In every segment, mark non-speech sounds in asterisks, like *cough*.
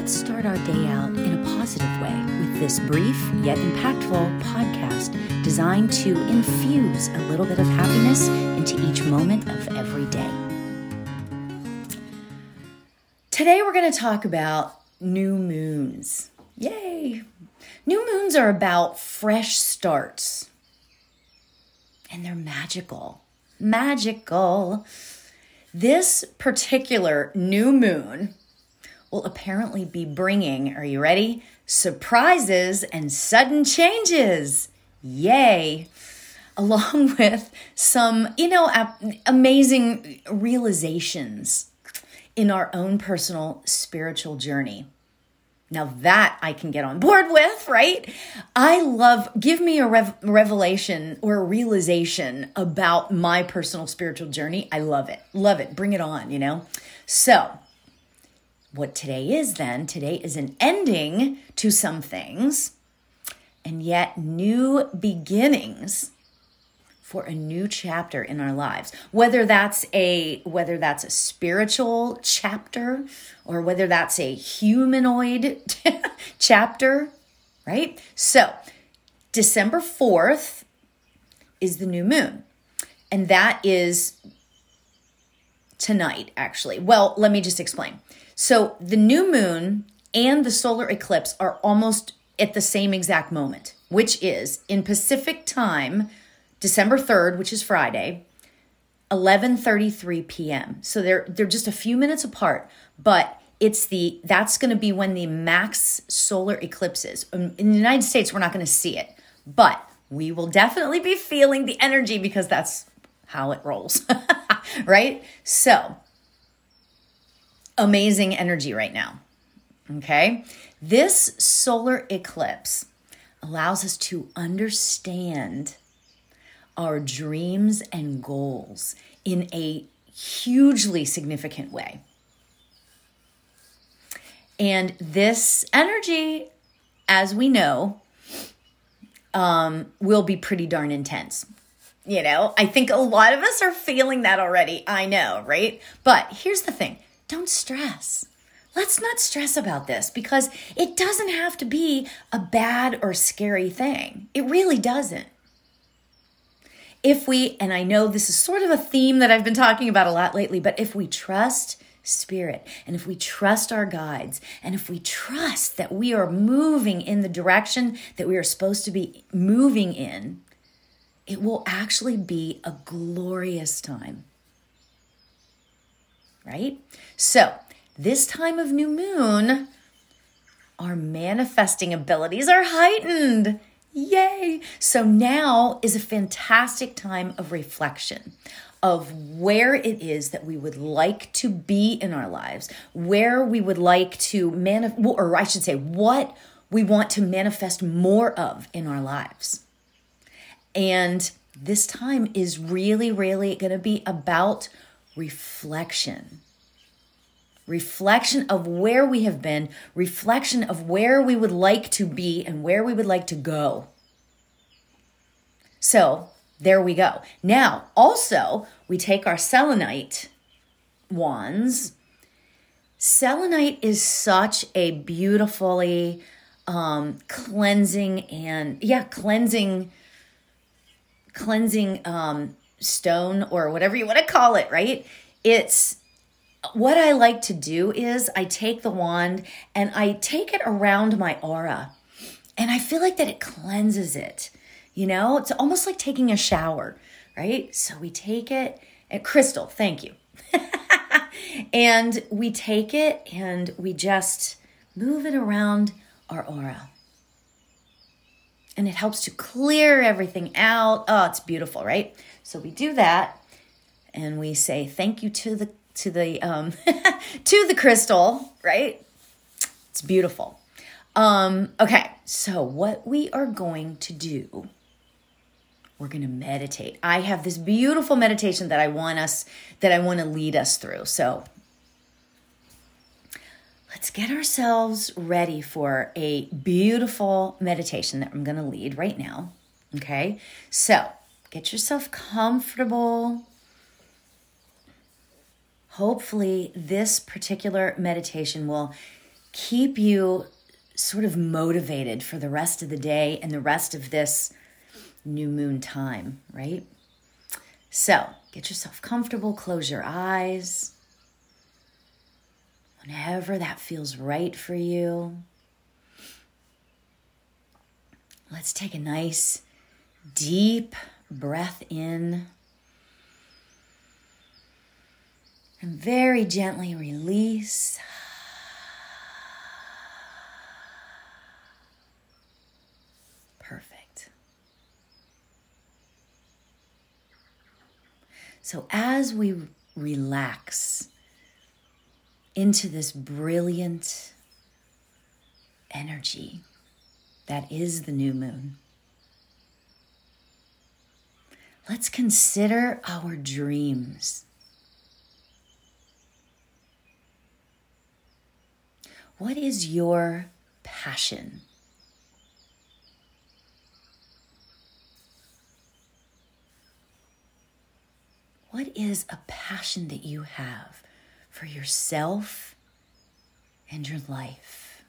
let's start our day out in a positive way with this brief yet impactful podcast designed to infuse a little bit of happiness into each moment of every day. Today, we're going to talk about new moons. Yay! New moons are about fresh starts, and they're magical. Magical. This particular new moon will apparently be bringing, are you ready? Surprises and sudden changes. Yay! Along *laughs* with some, you know, amazing realizations in our own personal spiritual journey. Now that I can get on board with, right? I love, give me a rev- revelation or a realization about my personal spiritual journey. I love it. Love it. Bring it on, you know? So, what today is then, today is an ending to some things and yet new beginnings for a new chapter in our lives. Whether that's a whether that's a spiritual chapter or whether that's a humanoid *laughs* chapter right? So december 4th is the new moon and that is tonight actually well let me just explain so the new moon and the solar eclipse are almost at the same exact moment which is in pacific time December 3rd, which is Friday, 11:33 p.m. So they're they're just a few minutes apart, but it's the that's going to be when the max solar eclipse is. In the United States, we're not going to see it, but we will definitely be feeling the energy because that's how it rolls. *laughs* *laughs* right? So, amazing energy right now. Okay? This solar eclipse allows us to understand our dreams and goals in a hugely significant way. And this energy, as we know, um, will be pretty darn intense. You know, I think a lot of us are feeling that already. I know, right? But here's the thing don't stress. Let's not stress about this because it doesn't have to be a bad or scary thing. It really doesn't if we, and I know this is sort of a theme that I've been talking about a lot lately, but if we trust spirit and if we trust our guides and if we trust that we are moving in the direction that we are supposed to be moving in, it will actually be a glorious time. Right? So, this time of new moon, our manifesting abilities are heightened. Yay! So now is a fantastic time of reflection of where it is that we would like to be in our lives, where we would like to manifest, or I should say, what we want to manifest more of in our lives. And this time is really, really going to be about reflection reflection of where we have been, reflection of where we would like to be and where we would like to go. So there we go. Now, also, we take our selenite wands. Selenite is such a beautifully um, cleansing and, yeah, cleansing, cleansing um, stone or whatever you want to call it, right? It's what I like to do is I take the wand and I take it around my aura. And I feel like that it cleanses it. You know, it's almost like taking a shower, right? So we take it and crystal, thank you. *laughs* and we take it and we just move it around our aura. And it helps to clear everything out. Oh, it's beautiful, right? So we do that and we say thank you to the to the um, *laughs* to the crystal, right? It's beautiful. Um, okay, so what we are going to do, we're going to meditate. I have this beautiful meditation that I want us that I want to lead us through. So let's get ourselves ready for a beautiful meditation that I'm going to lead right now. Okay, so get yourself comfortable hopefully this particular meditation will keep you sort of motivated for the rest of the day and the rest of this new moon time, right? So get yourself comfortable, close your eyes. Whenever that feels right for you, let's take a nice deep breath in and very gently release. Perfect. So, as we relax into this brilliant energy that is the new moon, let's consider our dreams. What is your passion? What is a passion that you have for yourself and your life?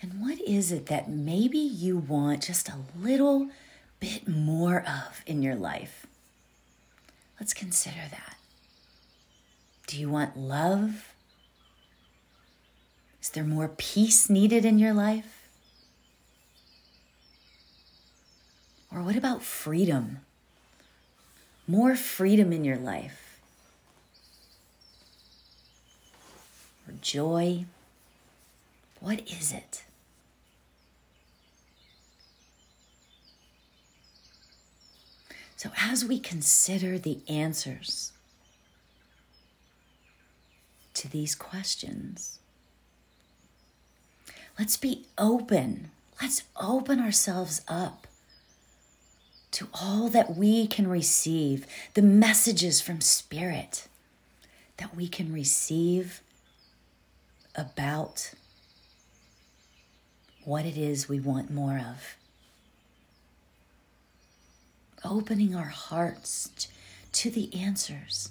And what is it that maybe you want just a little bit more of in your life? Let's consider that. Do you want love? Is there more peace needed in your life? Or what about freedom? More freedom in your life? Or joy? What is it? So, as we consider the answers to these questions, Let's be open. Let's open ourselves up to all that we can receive, the messages from Spirit that we can receive about what it is we want more of. Opening our hearts to the answers.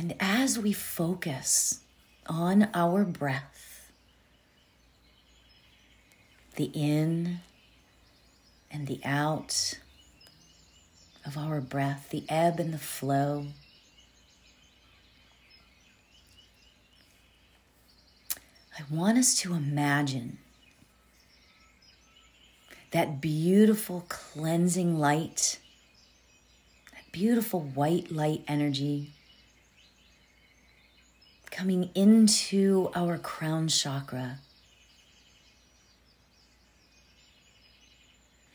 And as we focus on our breath, the in and the out of our breath, the ebb and the flow, I want us to imagine that beautiful cleansing light, that beautiful white light energy coming into our crown chakra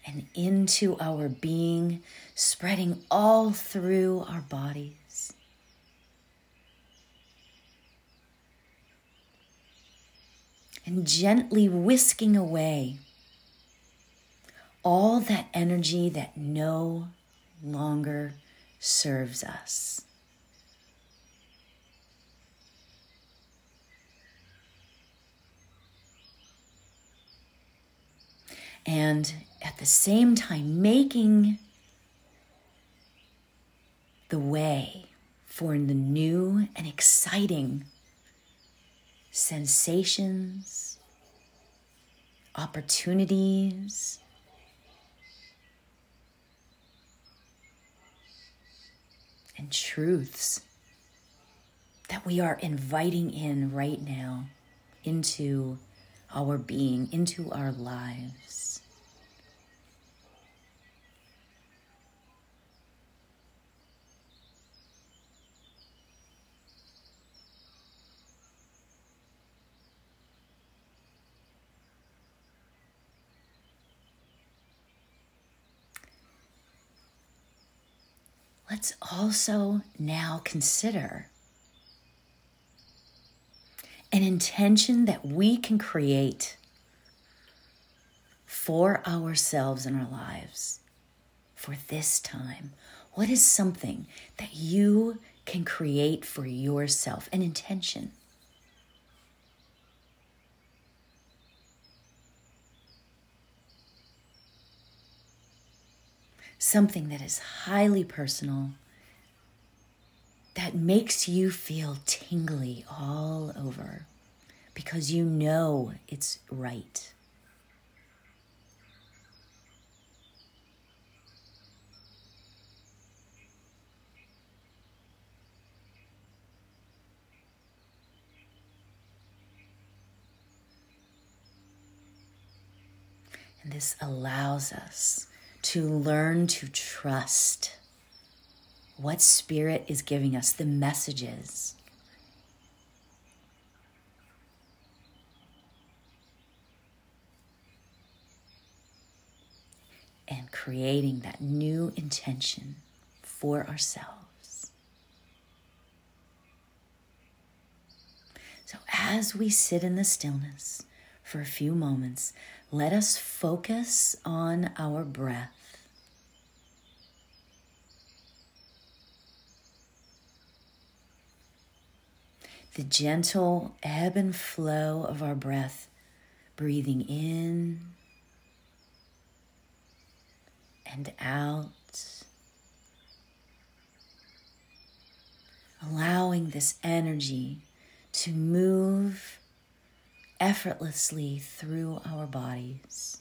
and into our being, spreading all through our bodies. And gently whisking away all that energy that no longer serves us. And at the same time making the way for the new and exciting sensations, opportunities. And truths that we are inviting in right now into our being, into our lives. Let's also now consider an intention that we can create for ourselves in our lives for this time. What is something that you can create for yourself an intention. Something that is highly personal, that makes you feel tingly all over because you know it's right. And this allows us to learn to trust what Spirit is giving us, the messages. And creating that new intention for ourselves. So, as we sit in the stillness for a few moments, let us focus on our breath. The gentle ebb and flow of our breath, breathing in and out. Allowing this energy to move effortlessly through our bodies.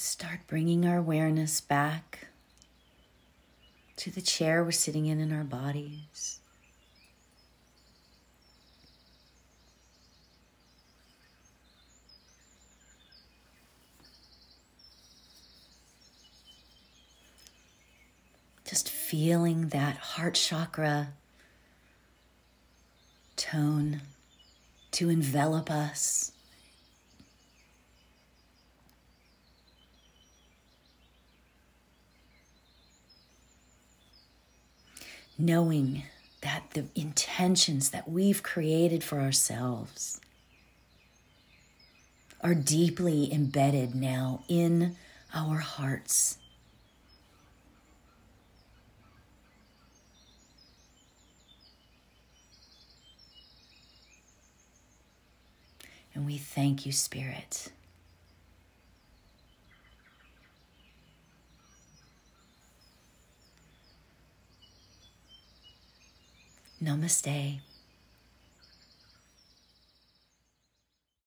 Let's start bringing our awareness back to the chair we're sitting in in our bodies. Just feeling that heart chakra tone to envelop us. Knowing that the intentions that we've created for ourselves are deeply embedded now in our hearts. And we thank you, Spirit. Namaste.